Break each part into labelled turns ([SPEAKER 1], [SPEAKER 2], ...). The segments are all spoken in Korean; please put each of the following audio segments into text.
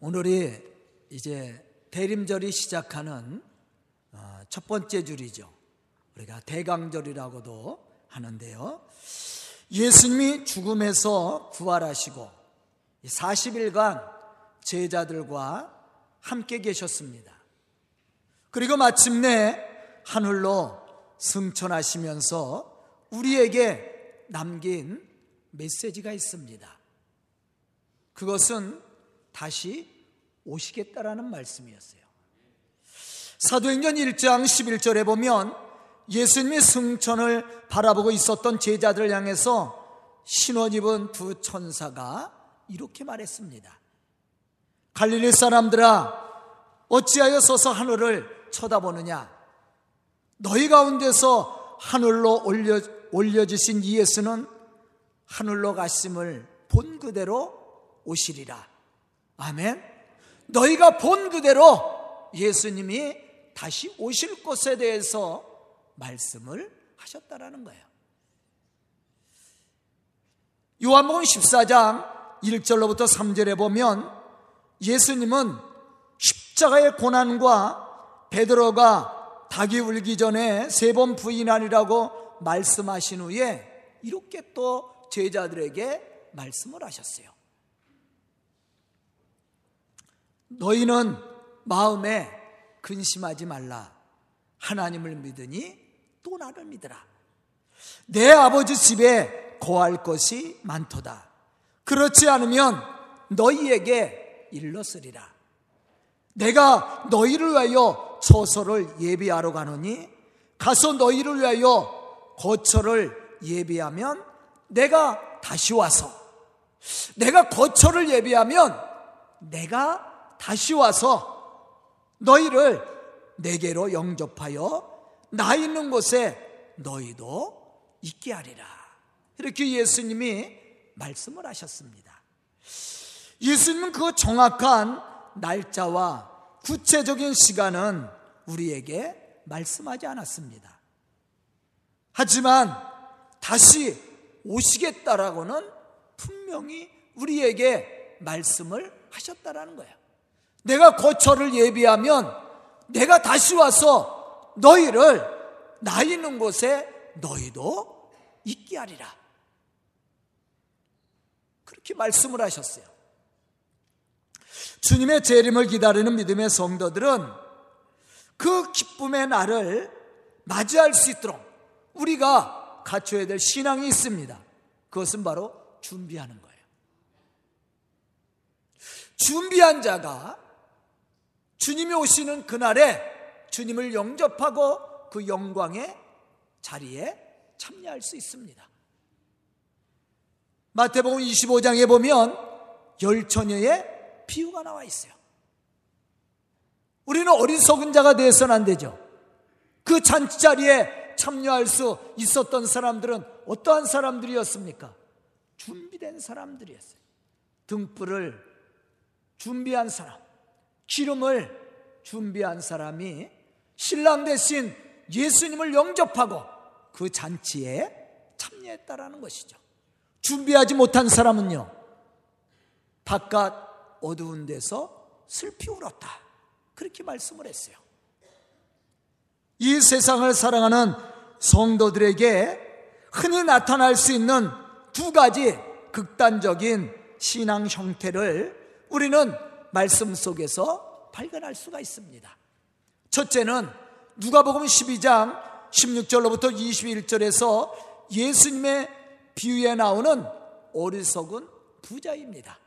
[SPEAKER 1] 오늘이 이제 대림절이 시작하는 어, 첫 번째 줄이죠. 우리가 대강절이라고도 하는데요. 예수님이 죽음에서 부활하시고 40일간 제자들과 함께 계셨습니다. 그리고 마침내 하늘로 승천하시면서 우리에게 남긴 메시지가 있습니다. 그것은 다시 오시겠다라는 말씀이었어요. 사도행전 1장 11절에 보면 예수님의 승천을 바라보고 있었던 제자들을 향해서 신원 입은 두 천사가 이렇게 말했습니다. 갈릴리 사람들아 어찌하여 서서 하늘을 쳐다보느냐 너희 가운데서 하늘로 올려, 올려주신 예수는 하늘로 가심을 본 그대로 오시리라 아멘 너희가 본 그대로 예수님이 다시 오실 것에 대해서 말씀을 하셨다라는 거예요 요한복음 14장 1절로부터 3절에 보면 예수님은 십자가의 고난과 베드로가 닭이 울기 전에 세 번 부인하리라고 말씀하신 후에 이렇게 또 제자들에게 말씀을 하셨어요. 너희는 마음에 근심하지 말라. 하나님을 믿으니 또 나를 믿으라. 내 아버지 집에 거할 것이 많도다. 그렇지 않으면 너희에게 일렀으리라. 내가 너희를 위하여 처소를 예비하러 가노니 가서 너희를 위하여 거처를 예비하면 내가 다시 와서 내가 거처를 예비하면 내가 다시 와서 너희를 내게로 영접하여 나 있는 곳에 너희도 있게 하리라. 이렇게 예수님이 말씀을 하셨습니다. 예수님은 그 정확한 날짜와 구체적인 시간은 우리에게 말씀하지 않았습니다. 하지만 다시 오시겠다라고는 분명히 우리에게 말씀을 하셨다라는 거예요. 내가 거처를 예비하면 내가 다시 와서 너희를 나 있는 곳에 너희도 있게 하리라. 그렇게 말씀을 하셨어요. 주님의 재림을 기다리는 믿음의 성도들은 그 기쁨의 날을 맞이할 수 있도록 우리가 갖춰야 될 신앙이 있습니다. 그것은 바로 준비하는 거예요. 준비한 자가 주님이 오시는 그날에 주님을 영접하고 그 영광의 자리에 참여할 수 있습니다. 마태복음 25장에 보면 열 처녀의 비유가 나와 있어요. 우리는 어리석은 자가 되어서는 안 되죠. 그 잔치 자리에 참여할 수 있었던 사람들은 어떠한 사람들이었습니까? 준비된 사람들이었어요. 등불을 준비한 사람, 기름을 준비한 사람이 신랑 대신 예수님을 영접하고 그 잔치에 참여했다라는 것이죠. 준비하지 못한 사람은요, 바깥 어두운 데서 슬피 울었다. 그렇게 말씀을 했어요. 이 세상을 사랑하는 성도들에게 흔히 나타날 수 있는 두 가지 극단적인 신앙 형태를 우리는 말씀 속에서 발견할 수가 있습니다. 첫째는 누가복음 12장 16절로부터 21절에서 예수님의 비유에 나오는 어리석은 부자입니다.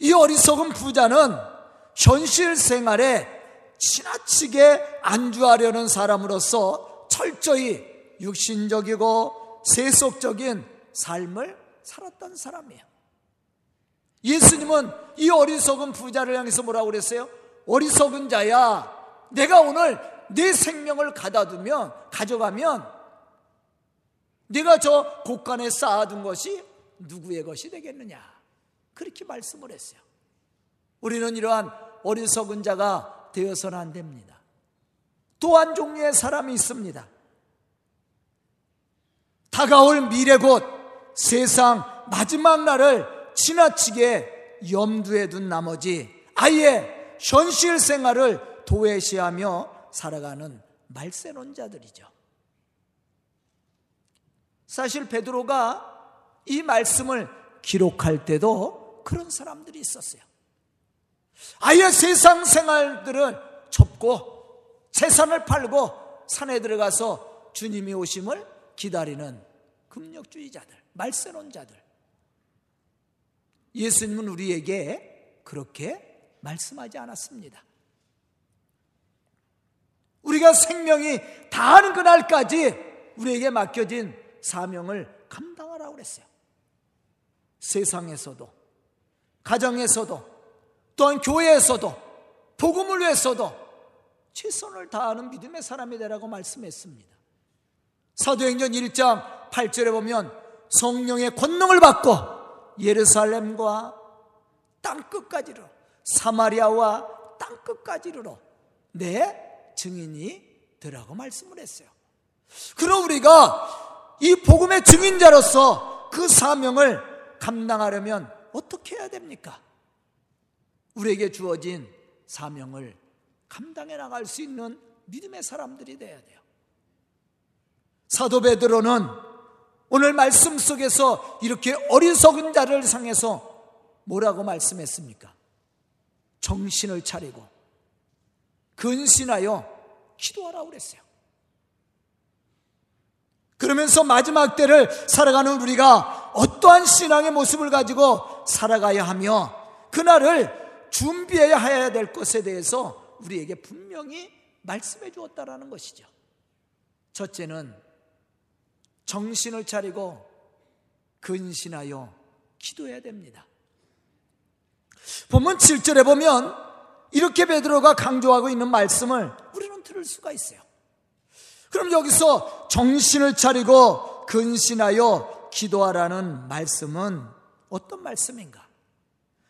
[SPEAKER 1] 이 어리석은 부자는 현실 생활에 지나치게 안주하려는 사람으로서 철저히 육신적이고 세속적인 삶을 살았던 사람이에요. 예수님은 이 어리석은 부자를 향해서 뭐라고 그랬어요? 어리석은 자야, 내가 오늘 내 생명을 가다두면, 가져가면, 네가 저 곳간에 쌓아둔 것이 누구의 것이 되겠느냐? 그렇게 말씀을 했어요. 우리는 이러한 어리석은 자가 되어서는 안 됩니다. 또 한 종류의 사람이 있습니다. 다가올 미래 곧 세상 마지막 날을 지나치게 염두에 둔 나머지 아예 현실 생활을 도외시하며 살아가는 말세론자들이죠. 사실 베드로가 이 말씀을 기록할 때도 그런 사람들이 있었어요. 아예 세상 생활들을 접고 재산을 팔고 산에 들어가서 주님이 오심을 기다리는 금력주의자들, 말세론자들. 예수님은 우리에게 그렇게 말씀하지 않았습니다. 우리가 생명이 다하는 그날까지 우리에게 맡겨진 사명을 감당하라고 그랬어요. 세상에서도, 가정에서도, 또한 교회에서도, 복음을 위해서도 최선을 다하는 믿음의 사람이 되라고 말씀했습니다. 사도행전 1장 8절에 보면 성령의 권능을 받고 예루살렘과 땅 끝까지로 사마리아와 땅 끝까지로 내 증인이 되라고 말씀을 했어요. 그럼 우리가 이 복음의 증인자로서 그 사명을 감당하려면 어떻게 해야 됩니까? 우리에게 주어진 사명을 감당해 나갈 수 있는 믿음의 사람들이 되어야 돼요. 사도 베드로는 오늘 말씀 속에서 이렇게 어리석은 자를 상해서 뭐라고 말씀했습니까? 정신을 차리고 근신하여 기도하라고 그랬어요. 그러면서 마지막 때를 살아가는 우리가 어떠한 신앙의 모습을 가지고 살아가야 하며 그날을 준비해야 해야 될 것에 대해서 우리에게 분명히 말씀해 주었다라는 것이죠. 첫째는 정신을 차리고 근신하여 기도해야 됩니다. 본문 7절에 보면 이렇게 베드로가 강조하고 있는 말씀을 우리는 들을 수가 있어요. 그럼 여기서 정신을 차리고 근신하여 기도하라는 말씀은 어떤 말씀인가?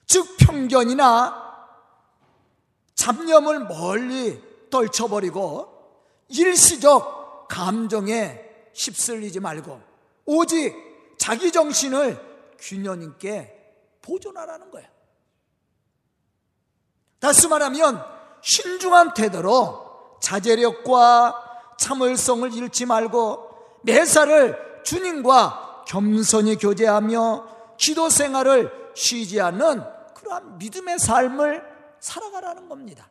[SPEAKER 1] 즉 편견이나 잡념을 멀리 떨쳐버리고 일시적 감정에 휩쓸리지 말고 오직 자기 정신을 균형 있게 보존하라는 거예요. 다시 말하면 신중한 태도로 자제력과 참을성을 잃지 말고 매사를 주님과 겸손히 교제하며 기도 생활을 쉬지 않는 그러한 믿음의 삶을 살아가라는 겁니다.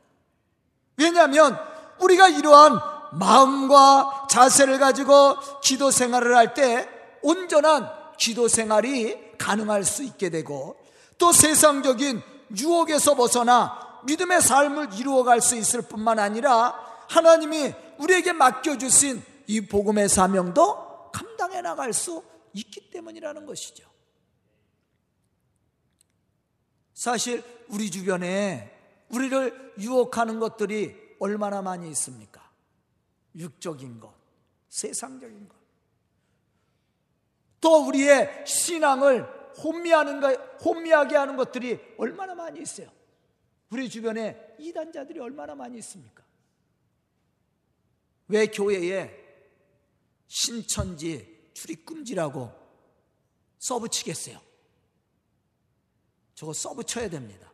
[SPEAKER 1] 왜냐하면 우리가 이러한 마음과 자세를 가지고 기도 생활을 할 때 온전한 기도 생활이 가능할 수 있게 되고 또 세상적인 유혹에서 벗어나 믿음의 삶을 이루어갈 수 있을 뿐만 아니라 하나님이 우리에게 맡겨주신 이 복음의 사명도 감당해 나갈 수 있기 때문이라는 것이죠. 사실 우리 주변에 우리를 유혹하는 것들이 얼마나 많이 있습니까? 육적인 것, 세상적인 것. 또 우리의 신앙을 혼미하는 것, 혼미하게 하는 것들이 얼마나 많이 있어요. 우리 주변에 이단자들이 얼마나 많이 있습니까? 왜 교회에 신천지 출입금지라고 써붙이겠어요? 저거 써붙여야 됩니다.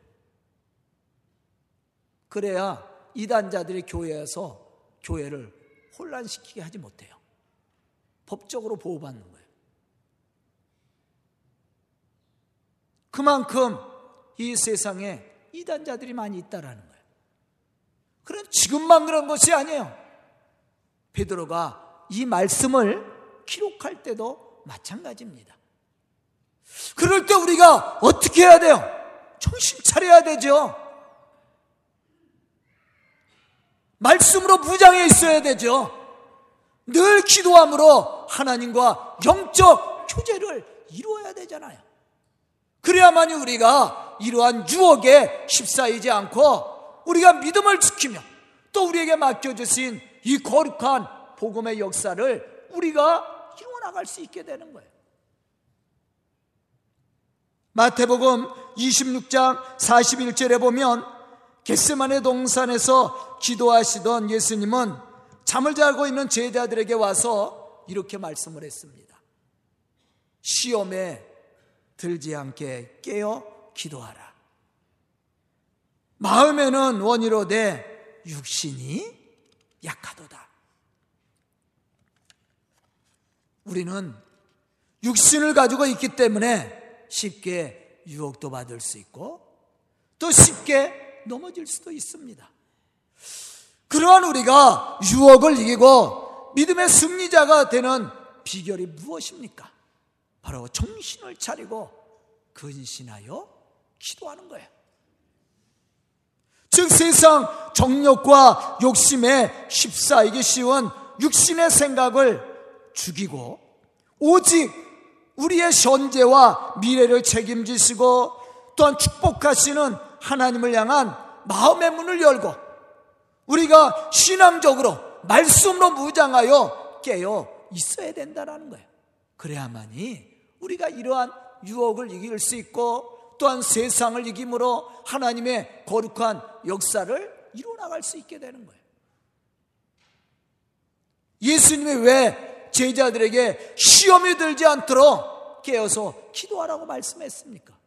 [SPEAKER 1] 그래야 이단자들이 교회에서 교회를 혼란시키게 하지 못해요. 법적으로 보호받는 거예요. 그만큼 이 세상에 이단자들이 많이 있다라는 거예요. 그럼 지금만 그런 것이 아니에요. 베드로가 이 말씀을 기록할 때도 마찬가지입니다. 그럴 때 우리가 어떻게 해야 돼요? 정신 차려야 되죠. 말씀으로 무장해 있어야 되죠. 늘 기도함으로 하나님과 영적 교제를 이루어야 되잖아요. 그래야만이 우리가 이러한 유혹에 휩싸이지 않고 우리가 믿음을 지키며 또 우리에게 맡겨주신 이 거룩한 복음의 역사를 우리가 이루어 나갈 수 있게 되는 거예요. 마태복음 26장 41절에 보면 겟세만의 동산에서 기도하시던 예수님은 잠을 자고 있는 제자들에게 와서 이렇게 말씀을 했습니다. 시험에 들지 않게 깨어 기도하라. 마음에는 원이로되 육신이 약하도다. 우리는 육신을 가지고 있기 때문에 쉽게 유혹도 받을 수 있고 또 쉽게 넘어질 수도 있습니다. 그러한 우리가 유혹을 이기고 믿음의 승리자가 되는 비결이 무엇입니까? 바로 정신을 차리고 근신하여 기도하는 거예요. 즉 세상 정욕과 욕심에 휩싸이기 쉬운 육신의 생각을 죽이고 오직 우리의 현재와 미래를 책임지시고 또한 축복하시는 하나님을 향한 마음의 문을 열고 우리가 신앙적으로 말씀으로 무장하여 깨어 있어야 된다는 거예요. 그래야만이 우리가 이러한 유혹을 이길 수 있고 또한 세상을 이김으로 하나님의 거룩한 역사를 이루어 나갈 수 있게 되는 거예요. 예수님이 왜 제자들에게 시험이 들지 않도록 깨어서 기도하라고 말씀했습니까?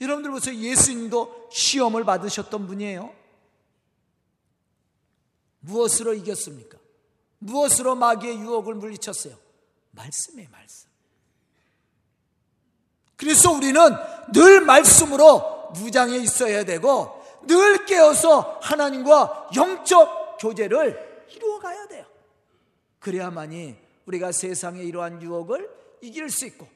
[SPEAKER 1] 여러분들 보세요. 예수님도 시험을 받으셨던 분이에요. 무엇으로 이겼습니까? 무엇으로 마귀의 유혹을 물리쳤어요? 말씀의 말씀. 그래서 우리는 늘 말씀으로 무장해 있어야 되고 늘 깨어서 하나님과 영적 교제를 이루어 가야 돼요. 그래야만이 우리가 세상의 이러한 유혹을 이길 수 있고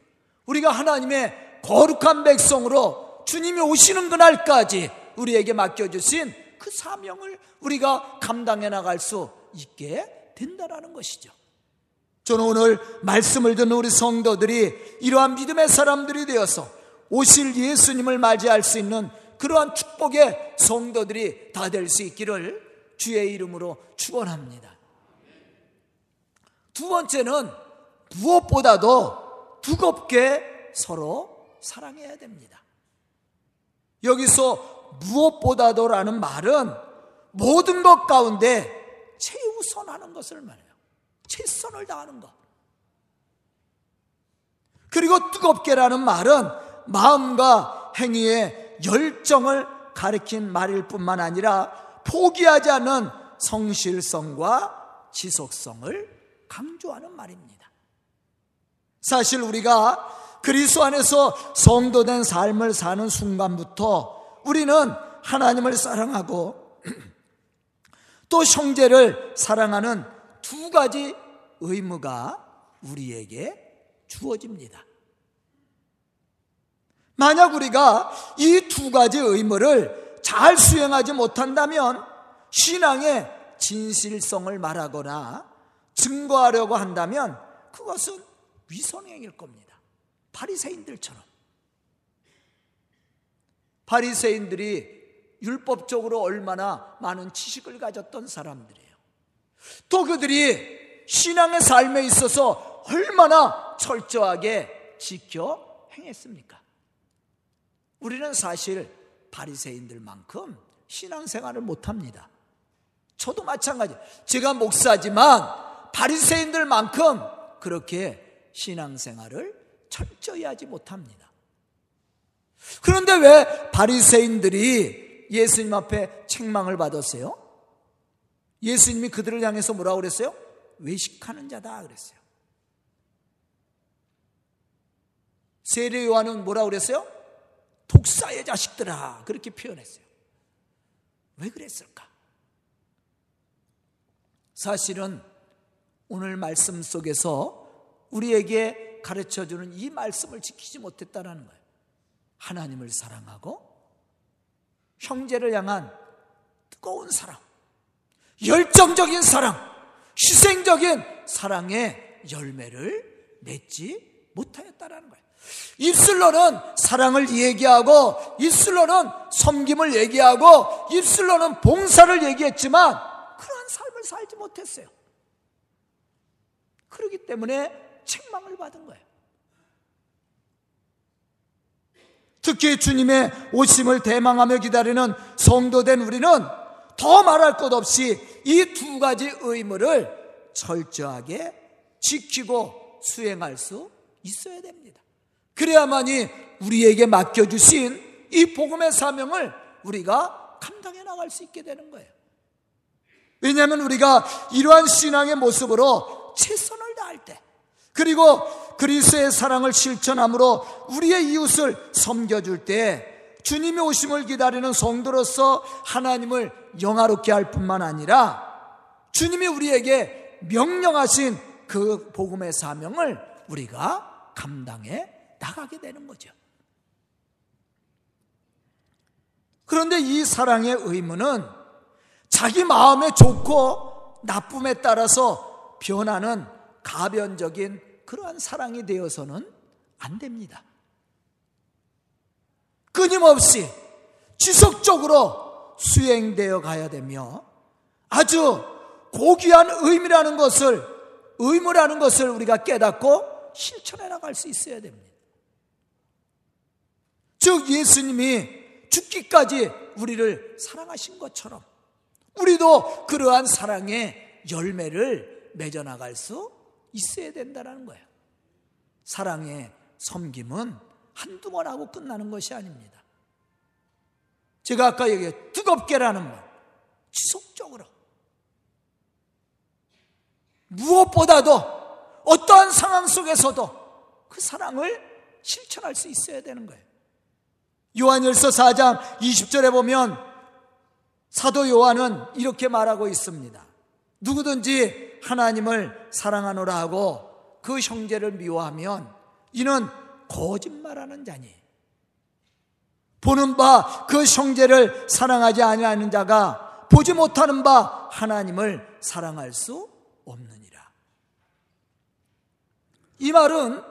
[SPEAKER 1] 우리가 하나님의 거룩한 백성으로 주님이 오시는 그날까지 우리에게 맡겨주신 그 사명을 우리가 감당해 나갈 수 있게 된다라는 것이죠. 저는 오늘 말씀을 듣는 우리 성도들이 이러한 믿음의 사람들이 되어서 오실 예수님을 맞이할 수 있는 그러한 축복의 성도들이 다 될 수 있기를 주의 이름으로 축원합니다. 두 번째는 무엇보다도 두껍게 서로 사랑해야 됩니다. 여기서 무엇보다도라는 말은 모든 것 가운데 최우선하는 것을 말해요. 최선을 다하는 것. 그리고 뜨겁게라는 말은 마음과 행위의 열정을 가리킨 말일 뿐만 아니라 포기하지 않는 성실성과 지속성을 강조하는 말입니다. 사실 우리가 그리스도 안에서 성도된 삶을 사는 순간부터 우리는 하나님을 사랑하고 또 형제를 사랑하는 두 가지 의무가 우리에게 주어집니다. 만약 우리가 이 두 가지 의무를 잘 수행하지 못한다면 신앙의 진실성을 말하거나 증거하려고 한다면 그것은 위선행일 겁니다. 바리새인들처럼. 바리새인들이 율법적으로 얼마나 많은 지식을 가졌던 사람들이에요. 또 그들이 신앙의 삶에 있어서 얼마나 철저하게 지켜 행했습니까? 우리는 사실 바리새인들만큼 신앙생활을 못합니다. 저도 마찬가지. 제가 목사지만 바리새인들만큼 그렇게 신앙생활을 철저히 하지 못합니다. 그런데 왜 바리새인들이 예수님 앞에 책망을 받았어요? 예수님이 그들을 향해서 뭐라고 그랬어요? 외식하는 자다 그랬어요. 세례 요한은 뭐라고 그랬어요? 독사의 자식들아 그렇게 표현했어요. 왜 그랬을까? 사실은 오늘 말씀 속에서 우리에게 가르쳐 주는 이 말씀을 지키지 못했다라는 거예요. 하나님을 사랑하고 형제를 향한 뜨거운 사랑, 열정적인 사랑, 희생적인 사랑의 열매를 맺지 못하였다라는 거예요. 입술로는 사랑을 얘기하고 입술로는 섬김을 얘기하고 입술로는 봉사를 얘기했지만 그러한 삶을 살지 못했어요. 그러기 때문에 책망을 받은 거예요. 특히 주님의 오심을 대망하며 기다리는 성도된 우리는 더 말할 것 없이 이 두 가지 의무를 철저하게 지키고 수행할 수 있어야 됩니다. 그래야만이 우리에게 맡겨주신 이 복음의 사명을 우리가 감당해 나갈 수 있게 되는 거예요. 왜냐하면 우리가 이러한 신앙의 모습으로 최선을 다할 때, 그리고 그리스의 사랑을 실천함으로 우리의 이웃을 섬겨줄 때, 주님의 오심을 기다리는 성도로서 하나님을 영화롭게 할 뿐만 아니라 주님이 우리에게 명령하신 그 복음의 사명을 우리가 감당해 나가게 되는 거죠. 그런데 이 사랑의 의무는 자기 마음에 좋고 나쁨에 따라서 변하는 가변적인 그러한 사랑이 되어서는 안 됩니다. 끊임없이 지속적으로 수행되어 가야 되며 아주 고귀한 의미라는 것을 의무라는 것을 우리가 깨닫고 실천해 나갈 수 있어야 됩니다. 즉 예수님이 죽기까지 우리를 사랑하신 것처럼 우리도 그러한 사랑의 열매를 맺어 나갈 수 있어야 된다는 거예요. 사랑의 섬김은 한두 번 하고 끝나는 것이 아닙니다. 제가 아까 얘기해 뜨겁게라는 말, 지속적으로. 무엇보다도 어떠한 상황 속에서도 그 사랑을 실천할 수 있어야 되는 거예요. 요한일서 4장 20절에 보면 사도 요한은 이렇게 말하고 있습니다. 누구든지 하나님을 사랑하노라 하고 그 형제를 미워하면 이는 거짓말하는 자니 보는 바 그 형제를 사랑하지 아니하는 자가 보지 못하는 바 하나님을 사랑할 수 없느니라. 이 말은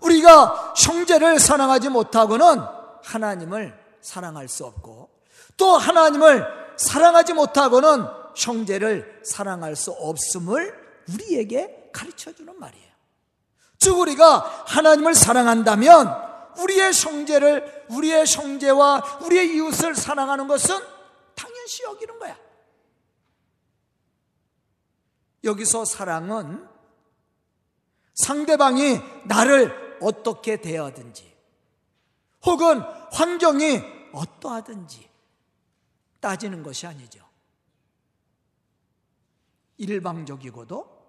[SPEAKER 1] 우리가 형제를 사랑하지 못하고는 하나님을 사랑할 수 없고 또 하나님을 사랑하지 못하고는 형제를 사랑할 수 없음을 우리에게 가르쳐 주는 말이에요. 즉 우리가 하나님을 사랑한다면 우리의 형제를 우리의 형제와 우리의 이웃을 사랑하는 것은 당연시 여기는 거야. 여기서 사랑은 상대방이 나를 어떻게 대하든지 혹은 환경이 어떠하든지 따지는 것이 아니죠. 일방적이고도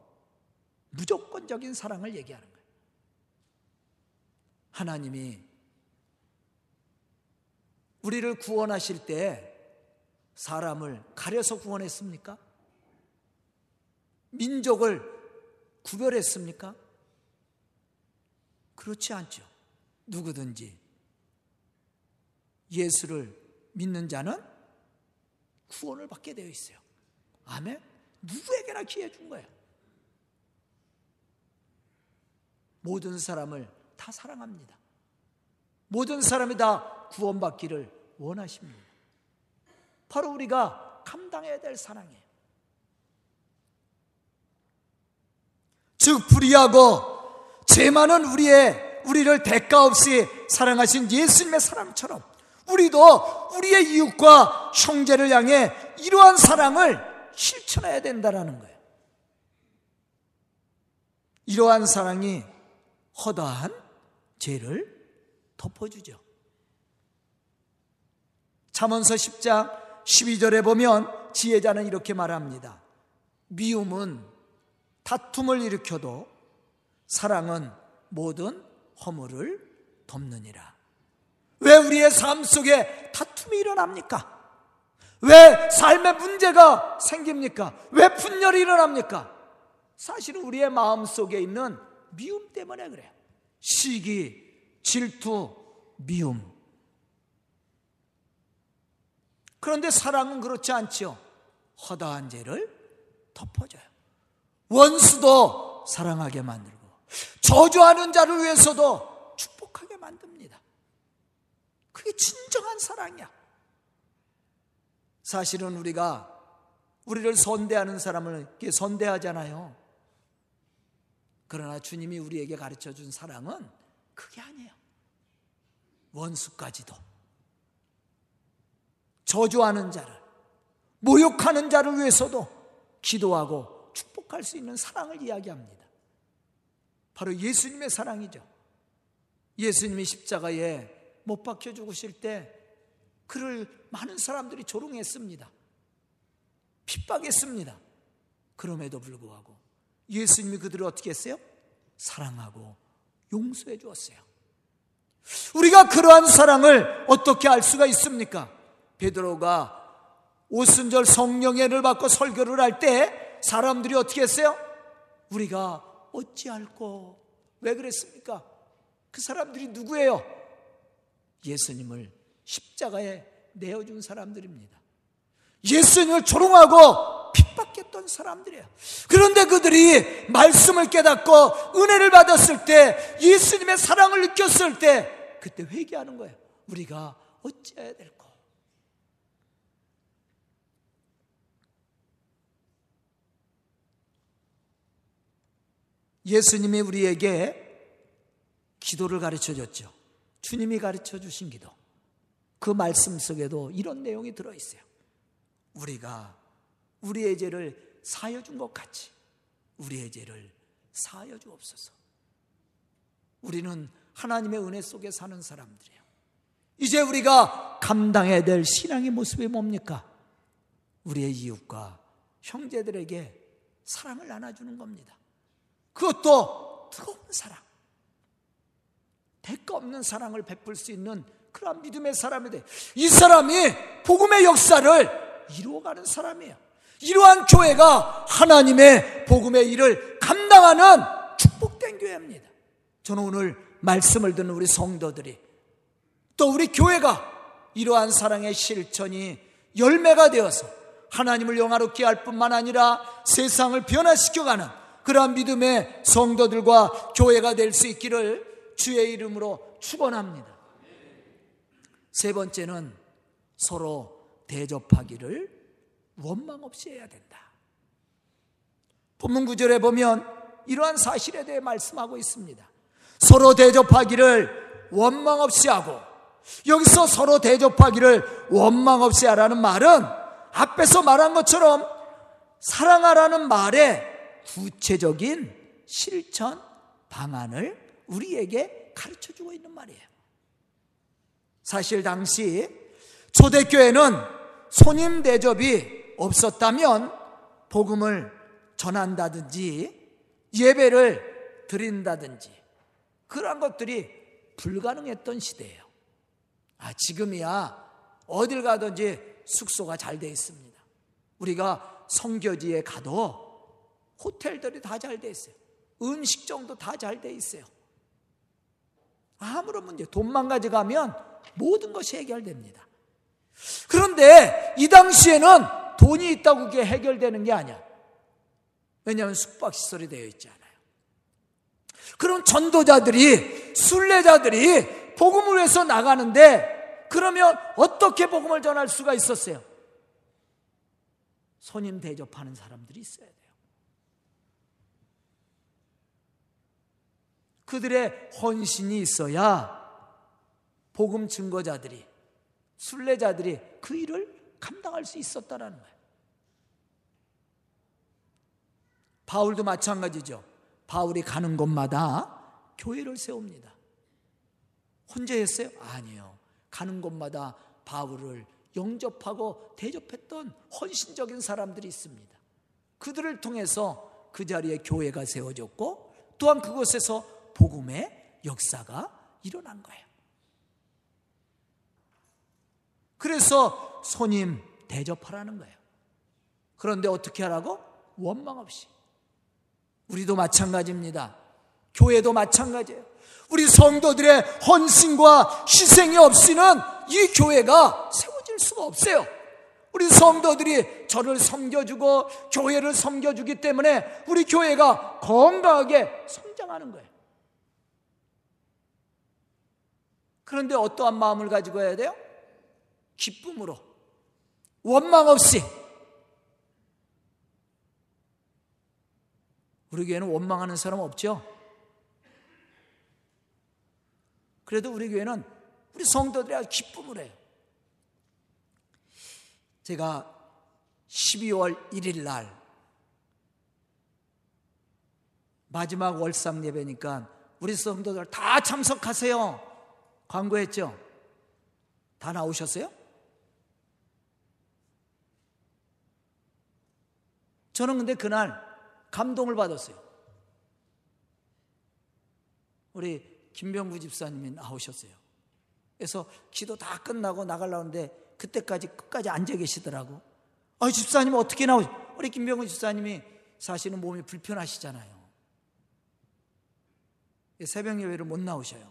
[SPEAKER 1] 무조건적인 사랑을 얘기하는 거예요. 하나님이 우리를 구원하실 때 사람을 가려서 구원했습니까? 민족을 구별했습니까? 그렇지 않죠. 누구든지 예수를 믿는 자는 구원을 받게 되어 있어요. 아멘? 누구에게나 기회 준 거예요. 모든 사람을 다 사랑합니다. 모든 사람이 다 구원받기를 원하십니다. 바로 우리가 감당해야 될 사랑이에요. 즉 불의하고 죄 많은 우리의 우리를 대가 없이 사랑하신 예수님의 사랑처럼 우리도 우리의 이웃과 형제를 향해 이러한 사랑을 실천해야 된다라는 거예요. 이러한 사랑이 허다한 죄를 덮어주죠. 잠언서 10장 12절에 보면 지혜자는 이렇게 말합니다. 미움은 다툼을 일으켜도 사랑은 모든 허물을 덮느니라. 왜 우리의 삶 속에 다툼이 일어납니까? 왜 삶의 문제가 생깁니까? 왜 분열이 일어납니까? 사실은 우리의 마음 속에 있는 미움 때문에 그래요. 시기, 질투, 미움. 그런데 사랑은 그렇지 않죠. 허다한 죄를 덮어줘요. 원수도 사랑하게 만들고, 저주하는 자를 위해서도 축복하게 만듭니다. 그게 진정한 사랑이야. 사실은 우리가 우리를 선대하는 사람을 선대하잖아요. 그러나 주님이 우리에게 가르쳐 준 사랑은 그게 아니에요. 원수까지도. 저주하는 자를, 모욕하는 자를 위해서도 기도하고 축복할 수 있는 사랑을 이야기합니다. 바로 예수님의 사랑이죠. 예수님이 십자가에 못 박혀 죽으실 때 그를 많은 사람들이 조롱했습니다. 핍박했습니다. 그럼에도 불구하고 예수님이 그들을 어떻게 했어요? 사랑하고 용서해 주었어요. 우리가 그러한 사랑을 어떻게 알 수가 있습니까? 베드로가 오순절 성령회를 받고 설교를 할 때 사람들이 어떻게 했어요? 우리가 어찌할꼬 왜 그랬습니까? 그 사람들이 누구예요? 예수님을 십자가에 내어준 사람들입니다. 예수님을 조롱하고 핍박했던 사람들이에요. 그런데 그들이 말씀을 깨닫고 은혜를 받았을 때 예수님의 사랑을 느꼈을 때 그때 회개하는 거예요. 우리가 어찌해야 될까? 예수님이 우리에게 기도를 가르쳐 줬죠. 주님이 가르쳐 주신 기도. 그 말씀 속에도 이런 내용이 들어 있어요. 우리가 우리의 죄를 사여 준 것 같이 우리의 죄를 사여 주옵소서. 우리는 하나님의 은혜 속에 사는 사람들이에요. 이제 우리가 감당해야 될 신앙의 모습이 뭡니까? 우리의 이웃과 형제들에게 사랑을 나눠주는 겁니다. 그것도 뜨거운 사랑. 대가 없는 사랑을 베풀 수 있는 그런 믿음의 사람이 돼. 이 사람이 복음의 역사를 이루어가는 사람이에요. 이러한 교회가 하나님의 복음의 일을 감당하는 축복된 교회입니다. 저는 오늘 말씀을 듣는 우리 성도들이 또 우리 교회가 이러한 사랑의 실천이 열매가 되어서 하나님을 영화롭게 할 뿐만 아니라 세상을 변화시켜가는 그러한 믿음의 성도들과 교회가 될 수 있기를 주의 이름으로 축원합니다. 세 번째는 서로 대접하기를 원망 없이 해야 된다. 본문 구절에 보면 이러한 사실에 대해 말씀하고 있습니다. 서로 대접하기를 원망 없이 하고 여기서 서로 대접하기를 원망 없이 하라는 말은 앞에서 말한 것처럼 사랑하라는 말에 구체적인 실천 방안을 우리에게 가르쳐 주고 있는 말이에요. 사실 당시 초대교회는 손님 대접이 없었다면 복음을 전한다든지 예배를 드린다든지 그런 것들이 불가능했던 시대예요. 아, 지금이야 어딜 가든지 숙소가 잘 돼 있습니다. 우리가 성교지에 가도 호텔들이 다 잘 돼 있어요. 음식점도 다 잘 돼 있어요. 아무런 문제, 돈만 가져가면 모든 것이 해결됩니다. 그런데 이 당시에는 돈이 있다고 그게 해결되는 게 아니야. 왜냐하면 숙박시설이 되어 있지 않아요. 그럼 전도자들이, 순례자들이 복음을 위해서 나가는데 그러면 어떻게 복음을 전할 수가 있었어요? 손님 대접하는 사람들이 있어야 돼요. 그들의 헌신이 있어야 복음 증거자들이 순례자들이 그 일을 감당할 수 있었다라는 거예요. 바울도 마찬가지죠. 바울이 가는 곳마다 교회를 세웁니다. 혼자 했어요? 아니요. 가는 곳마다 바울을 영접하고 대접했던 헌신적인 사람들이 있습니다. 그들을 통해서 그 자리에 교회가 세워졌고 또한 그곳에서 복음의 역사가 일어난 거예요. 그래서 손님 대접하라는 거예요. 그런데 어떻게 하라고? 원망 없이. 우리도 마찬가지입니다. 교회도 마찬가지예요. 우리 성도들의 헌신과 희생이 없이는 이 교회가 세워질 수가 없어요. 우리 성도들이 저를 섬겨주고 교회를 섬겨주기 때문에 우리 교회가 건강하게 성장하는 거예요. 그런데 어떠한 마음을 가지고 해야 돼요? 기쁨으로. 원망 없이. 우리 교회는 원망하는 사람 없죠? 그래도 우리 교회는 우리 성도들이 아주 기쁨을 해요. 제가 12월 1일 날 마지막 월상 예배니까 우리 성도들 다 참석하세요. 광고했죠? 다 나오셨어요? 저는 근데 그날 감동을 받았어요. 우리 김병구 집사님이 나오셨어요. 그래서 기도 다 끝나고 나가려는데 그때까지 끝까지 앉아 계시더라고. 아, 집사님 어떻게 나오시? 우리 김병구 집사님이 사실은 몸이 불편하시잖아요. 새벽 예배를 못 나오셔요.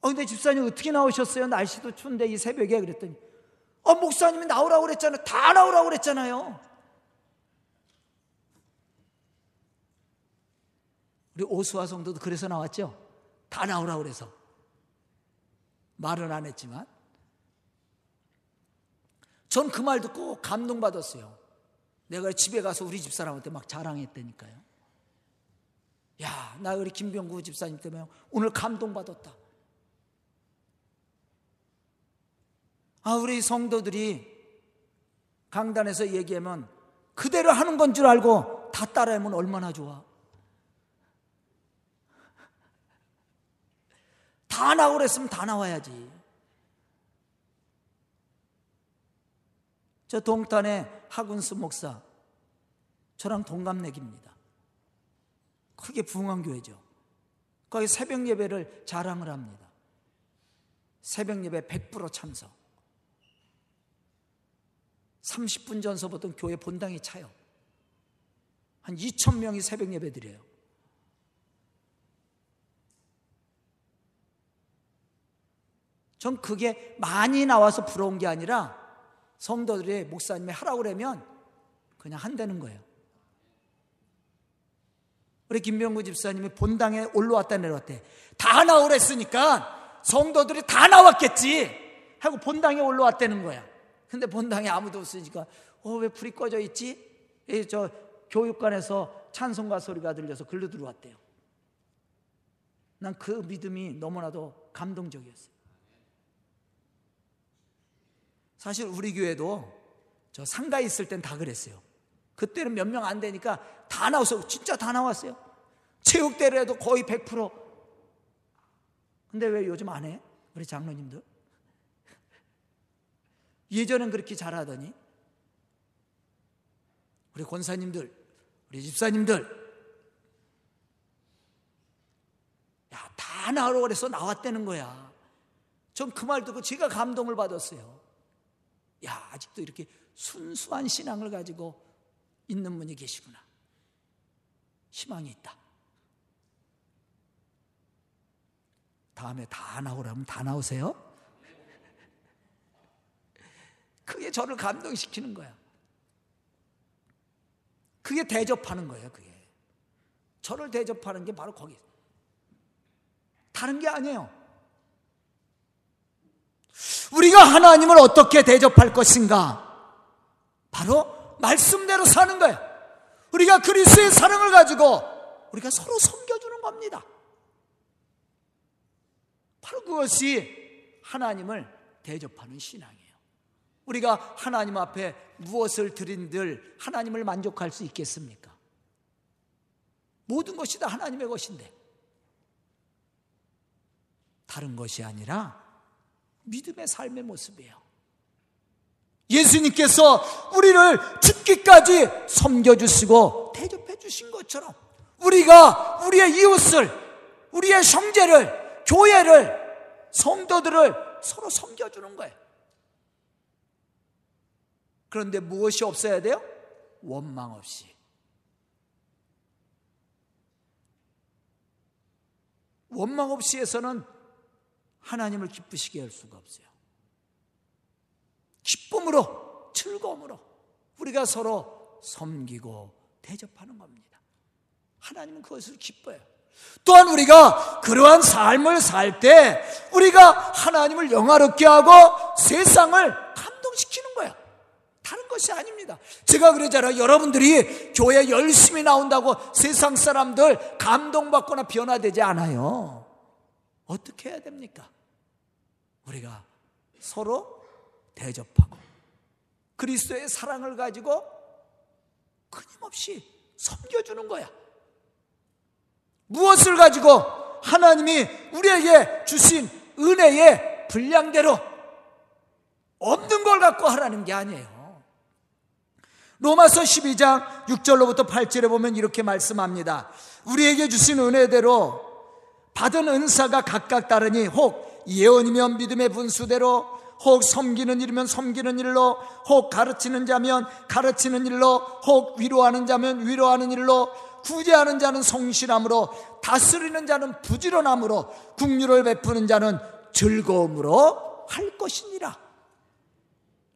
[SPEAKER 1] 어, 근데 집사님 어떻게 나오셨어요? 날씨도 추운데 이 새벽에 그랬더니, 어, 목사님이 나오라고 그랬잖아요. 다 나오라고 그랬잖아요. 우리 오수화 성도도 그래서 나왔죠? 다 나오라고 그래서. 말은 안 했지만. 전 그 말 듣고 감동받았어요. 내가 집에 가서 우리 집사람한테 막 자랑했다니까요. 야, 나 우리 김병구 집사님 때문에 오늘 감동받았다. 아, 우리 성도들이 강단에서 얘기하면 그대로 하는 건 줄 알고 다 따라하면 얼마나 좋아. 다 나오랬으면 다 나와야지. 저 동탄의 하군스 목사, 저랑 동갑내기입니다. 크게 부흥한 교회죠. 거기 새벽 예배를 자랑을 합니다. 새벽 예배 100% 참석. 30분 전서부터 교회 본당이 차요. 한 2천 명이 새벽 예배 드려요. 전 그게 많이 나와서 부러운 게 아니라 성도들이 목사님이 하라고 그러면 그냥 한다는 거예요. 우리 김병구 집사님이 본당에 올라왔다 내려왔대. 다 나오랬으니까 성도들이 다 나왔겠지. 하고 본당에 올라왔다는 거야. 근데 본당에 아무도 없으니까, 어, 왜 불이 꺼져 있지? 저 교육관에서 찬송가 소리가 들려서 글로 들어왔대요. 난 그 믿음이 너무나도 감동적이었어요. 사실 우리 교회도 저 상가에 있을 땐 다 그랬어요. 그때는 몇 명 안 되니까 다 나와서 진짜 다 나왔어요. 체육대회도 를 거의 100%. 근데 왜 요즘 안 해? 우리 장로님들? 예전엔 그렇게 잘하더니 우리 권사님들, 우리 집사님들 야, 다 나오라고 그래서 나왔다는 거야. 전 그 말 듣고 제가 감동을 받았어요. 야, 아직도 이렇게 순수한 신앙을 가지고 있는 분이 계시구나. 희망이 있다. 다음에 다 나오라면 다 나오세요. 그게 저를 감동시키는 거야. 그게 대접하는 거예요, 그게. 저를 대접하는 게 바로 거기. 다른 게 아니에요. 우리가 하나님을 어떻게 대접할 것인가? 바로 말씀대로 사는 거예요. 우리가 그리스의 사랑을 가지고 우리가 서로 섬겨주는 겁니다. 바로 그것이 하나님을 대접하는 신앙이에요. 우리가 하나님 앞에 무엇을 드린들 하나님을 만족할 수 있겠습니까? 모든 것이 다 하나님의 것인데 다른 것이 아니라 믿음의 삶의 모습이에요. 예수님께서 우리를 죽기까지 섬겨주시고 대접해 주신 것처럼 우리가 우리의 이웃을, 우리의 형제를, 교회를, 성도들을 서로 섬겨주는 거예요. 그런데 무엇이 없어야 돼요? 원망 없이. 원망 없이 해서는 하나님을 기쁘시게 할 수가 없어요. 기쁨으로, 즐거움으로 우리가 서로 섬기고 대접하는 겁니다. 하나님은 그것을 기뻐요. 또한 우리가 그러한 삶을 살 때 우리가 하나님을 영화롭게 하고 세상을 감동시키는 거야. 다른 것이 아닙니다. 제가 그러잖아요. 여러분들이 교회 열심히 나온다고 세상 사람들 감동받거나 변화되지 않아요. 어떻게 해야 됩니까? 우리가 서로 대접하고 그리스도의 사랑을 가지고 끊임없이 섬겨주는 거야. 무엇을 가지고 하나님이 우리에게 주신 은혜의 분량대로 없는 걸 갖고 하라는 게 아니에요. 로마서 12장 6절로부터 8절에 보면 이렇게 말씀합니다. 우리에게 주신 은혜대로 받은 은사가 각각 다르니 혹 예언이면 믿음의 분수대로 혹 섬기는 일이면 섬기는 일로 혹 가르치는 자면 가르치는 일로 혹 위로하는 자면 위로하는 일로 구제하는 자는 성실함으로 다스리는 자는 부지런함으로 국류를 베푸는 자는 즐거움으로 할 것이니라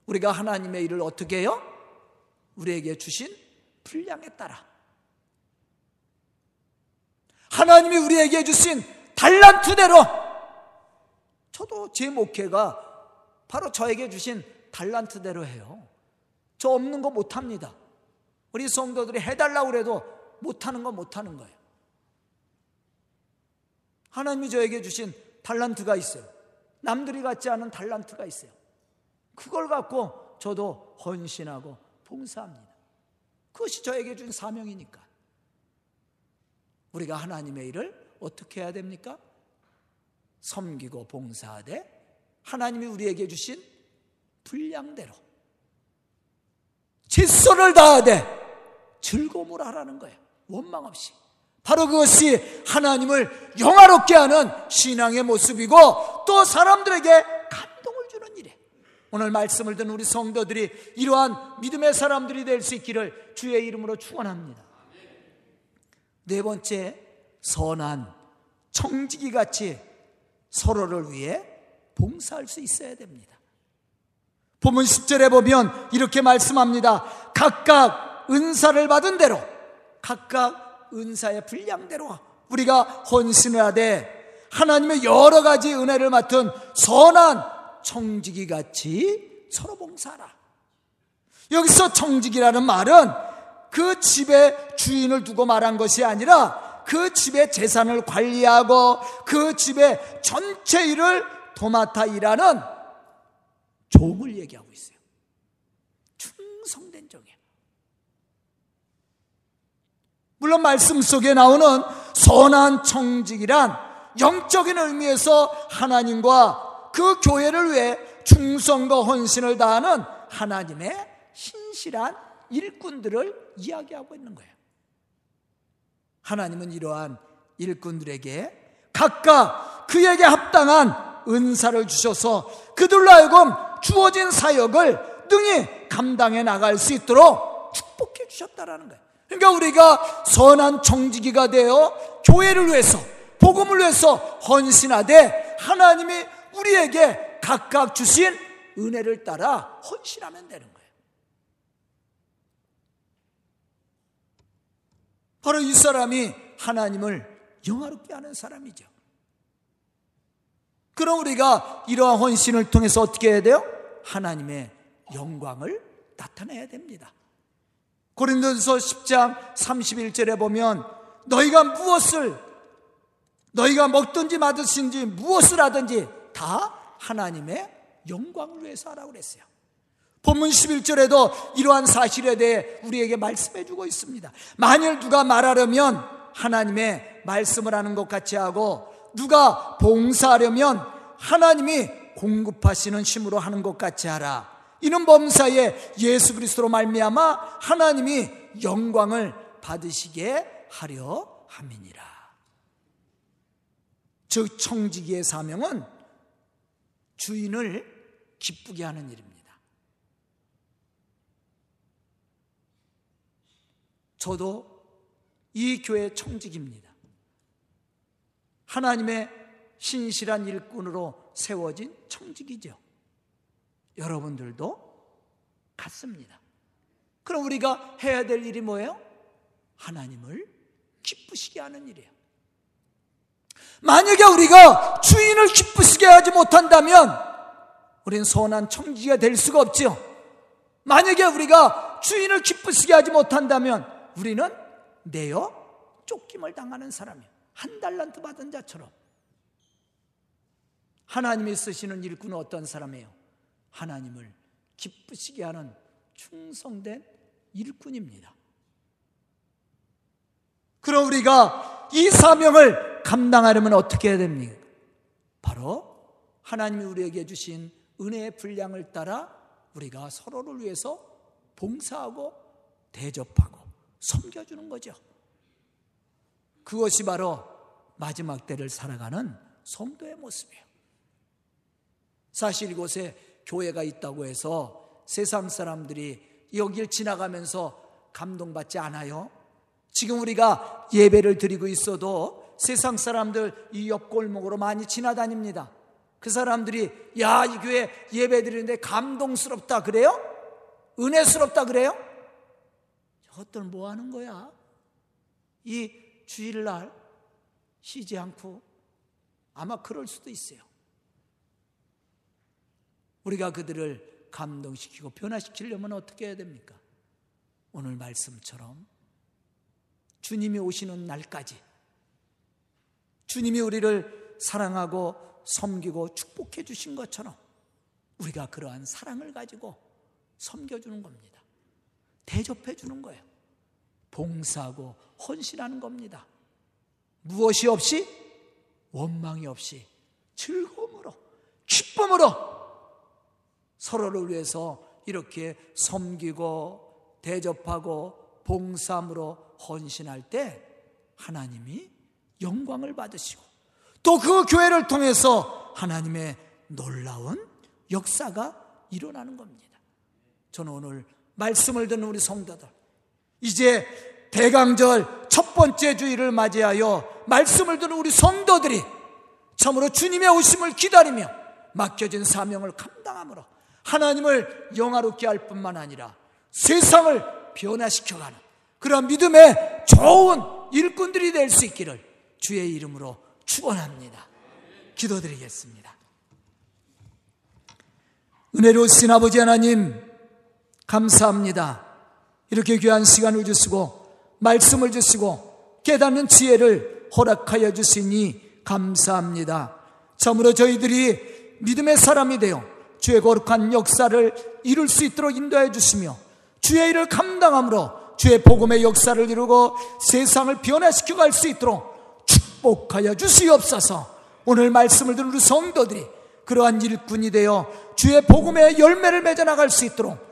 [SPEAKER 1] 우리가 하나님의 일을 어떻게 해요? 우리에게 주신 분량에 따라 하나님이 우리에게 주신 달란트대로 저도 제 목회가 바로 저에게 주신 달란트대로 해요. 저 없는 거 못합니다. 우리 성도들이 해달라고 그래도 못하는 거 못하는 거예요. 하나님이 저에게 주신 달란트가 있어요. 남들이 갖지 않은 달란트가 있어요. 그걸 갖고 저도 헌신하고 봉사합니다. 그것이 저에게 준 사명이니까. 우리가 하나님의 일을 어떻게 해야 됩니까? 섬기고 봉사하되 하나님이 우리에게 주신 분량대로 질서를 다하되 즐거움을 하라는 거예요. 원망 없이. 바로 그것이 하나님을 영화롭게 하는 신앙의 모습이고 또 사람들에게 오늘 말씀을 듣는 우리 성도들이 이러한 믿음의 사람들이 될 수 있기를 주의 이름으로 축원합니다. 네 번째 선한 청지기 같이 서로를 위해 봉사할 수 있어야 됩니다. 본문 10절에 보면 이렇게 말씀합니다. 각각 은사를 받은 대로 각각 은사의 분량대로 우리가 헌신을 하되 하나님의 여러 가지 은혜를 맡은 선한 청지기 같이 서로 봉사하라. 여기서 청지기라는 말은 그 집의 주인을 두고 말한 것이 아니라 그 집의 재산을 관리하고 그 집의 전체 일을 도맡아 일하는 종을 얘기하고 있어요. 충성된 종이에요. 물론 말씀 속에 나오는 선한 청직이란 영적인 의미에서 하나님과 그 교회를 위해 충성과 헌신을 다하는 하나님의 신실한 일꾼들을 이야기하고 있는 거예요. 하나님은 이러한 일꾼들에게 각각 그에게 합당한 은사를 주셔서 그들로 하여금 주어진 사역을 능히 감당해 나갈 수 있도록 축복해 주셨다라는 거예요. 그러니까 우리가 선한 정직이가 되어 교회를 위해서 복음을 위해서 헌신하되 하나님이 우리에게 각각 주신 은혜를 따라 헌신하면 되는 거예요. 바로 이 사람이 하나님을 영화롭게 하는 사람이죠. 그럼 우리가 이러한 헌신을 통해서 어떻게 해야 돼요? 하나님의 영광을 나타내야 됩니다. 고린도서 10장 31절에 보면 너희가 무엇을 너희가 먹든지 마든지 무엇을 하든지 다 하나님의 영광을 위해서 하라고 그랬어요. 본문 11절에도 이러한 사실에 대해 우리에게 말씀해 주고 있습니다. 만일 누가 말하려면 하나님의 말씀을 하는 것 같이 하고 누가 봉사하려면 하나님이 공급하시는 힘으로 하는 것 같이 하라. 이는 범사에 예수 그리스도로 말미암아 하나님이 영광을 받으시게 하려 함이니라. 즉 청지기의 사명은 주인을 기쁘게 하는 일입니다. 저도 이 교회 청직입니다. 하나님의 신실한 일꾼으로 세워진 청직이죠. 여러분들도 같습니다. 그럼 우리가 해야 될 일이 뭐예요? 하나님을 기쁘시게 하는 일이에요. 만약에 우리가 주인을 기쁘시게 하지 못한다면 우리는 선한 청지가 될 수가 없지요. 만약에 우리가 주인을 기쁘시게 하지 못한다면 우리는 내어 쫓김을 당하는 사람이에요. 한 달란트 받은 자처럼. 하나님이 쓰시는 일꾼은 어떤 사람이에요? 하나님을 기쁘시게 하는 충성된 일꾼입니다. 그럼 우리가 이 사명을 감당하려면 어떻게 해야 됩니까? 바로 하나님이 우리에게 주신 은혜의 분량을 따라 우리가 서로를 위해서 봉사하고 대접하고 섬겨주는 거죠. 그것이 바로 마지막 때를 살아가는 성도의 모습이에요. 사실 이곳에 교회가 있다고 해서 세상 사람들이 여길 지나가면서 감동받지 않아요. 지금 우리가 예배를 드리고 있어도 세상 사람들 이 옆골목으로 많이 지나다닙니다. 그 사람들이 야, 이 교회 예배 드리는데 감동스럽다 그래요? 은혜스럽다 그래요? 저것들 뭐 하는 거야? 이 주일날 쉬지 않고 아마 그럴 수도 있어요. 우리가 그들을 감동시키고 변화시키려면 어떻게 해야 됩니까? 오늘 말씀처럼 주님이 오시는 날까지 주님이 우리를 사랑하고 섬기고 축복해 주신 것처럼 우리가 그러한 사랑을 가지고 섬겨주는 겁니다. 대접해 주는 거예요. 봉사하고 헌신하는 겁니다. 무엇이 없이 원망이 없이 즐거움으로 기쁨으로 서로를 위해서 이렇게 섬기고 대접하고 봉사함으로 헌신할 때 하나님이 영광을 받으시고 또 그 교회를 통해서 하나님의 놀라운 역사가 일어나는 겁니다. 저는 오늘 말씀을 듣는 우리 성도들 이제 대강절 첫 번째 주일을 맞이하여 말씀을 듣는 우리 성도들이 참으로 주님의 오심을 기다리며 맡겨진 사명을 감당함으로 하나님을 영화롭게 할 뿐만 아니라 세상을 변화시켜가는 그런 믿음의 좋은 일꾼들이 될 수 있기를 주의 이름으로 축원합니다. 기도드리겠습니다. 은혜로우신 아버지 하나님 감사합니다. 이렇게 귀한 시간을 주시고 말씀을 주시고 깨닫는 지혜를 허락하여 주시니 감사합니다. 참으로 저희들이 믿음의 사람이 되어 주의 거룩한 역사를 이룰 수 있도록 인도해 주시며 주의 일을 감당함으로 주의 복음의 역사를 이루고 세상을 변화시켜 갈 수 있도록 축복하여 주시옵소서. 오늘 말씀을 듣는 우리 성도들이 그러한 일꾼이 되어 주의 복음의 열매를 맺어 나갈 수 있도록